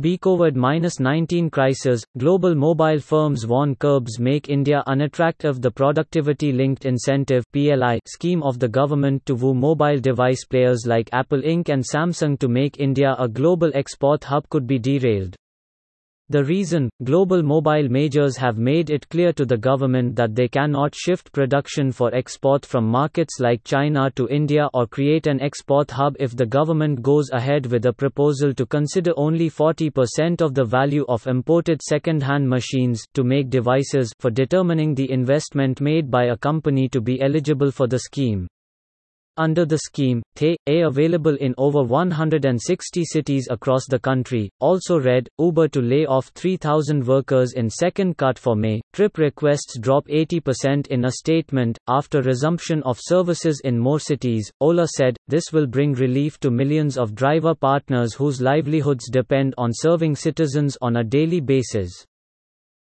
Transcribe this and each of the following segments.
B COVID-19 crisis, global mobile firms warn curbs make India unattractive The productivity-linked incentive (PLI) scheme of the government to woo mobile device players like Apple Inc. and Samsung to make India a global export hub could be derailed. The reason, global mobile majors have made it clear to the government that they cannot shift production for export from markets like China to India or create an export hub if the government goes ahead with a proposal to consider only 40% of the value of imported second-hand machines to make devices for determining the investment made by a company to be eligible for the scheme. Under the scheme, THE, A available in over 160 cities across the country, also read, Uber to lay off 3,000 workers in second cut for May, trip requests drop 80% in a statement, after resumption of services in more cities, Ola said, this will bring relief to millions of driver partners whose livelihoods depend on serving citizens on a daily basis.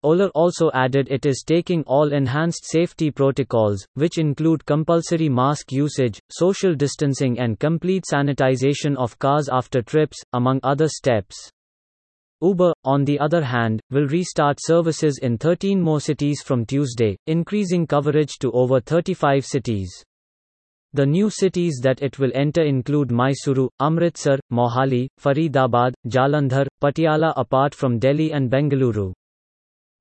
Ola also added it is taking all enhanced safety protocols, which include compulsory mask usage, social distancing and complete sanitization of cars after trips, among other steps. Uber, on the other hand, will restart services in 13 more cities from Tuesday, increasing coverage to over 35 cities. The new cities that it will enter include Mysuru, Amritsar, Mohali, Faridabad, Jalandhar, Patiala apart from Delhi and Bengaluru.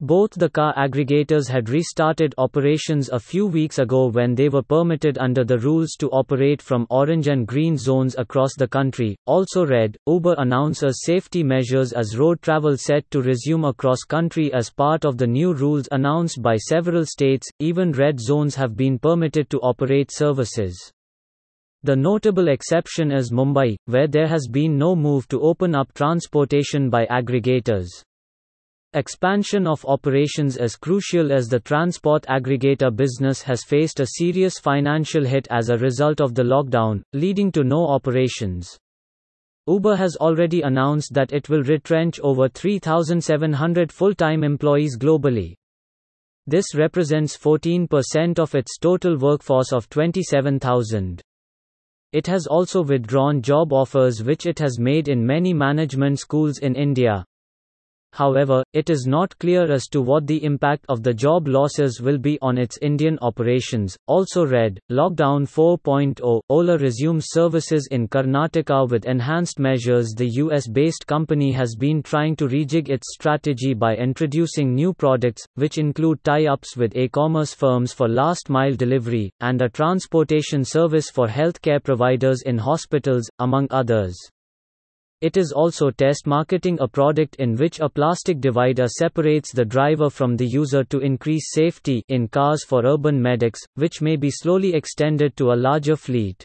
Both the car aggregators had restarted operations a few weeks ago when they were permitted under the rules to operate from orange and green zones across the country. Also read, Uber announces safety measures as road travel set to resume across country as part of the new rules announced by several states. Even red zones have been permitted to operate services. The notable exception is Mumbai, where there has been no move to open up transportation by aggregators. Expansion of operations is crucial as the transport aggregator business has faced a serious financial hit as a result of the lockdown, leading to no operations. Uber has already announced that it will retrench over 3,700 full-time employees globally. This represents 14% of its total workforce of 27,000. It has also withdrawn job offers which it has made in many management schools in India. However, it is not clear as to what the impact of the job losses will be on its Indian operations. Also read, Lockdown 4.0 Ola resumes services in Karnataka with enhanced measures. The US based company has been trying to rejig its strategy by introducing new products, which include tie ups with e commerce firms for last mile delivery, and a transportation service for healthcare providers in hospitals, among others. It is also test marketing a product in which a plastic divider separates the driver from the user to increase safety in cars for urban medics, which may be slowly extended to a larger fleet.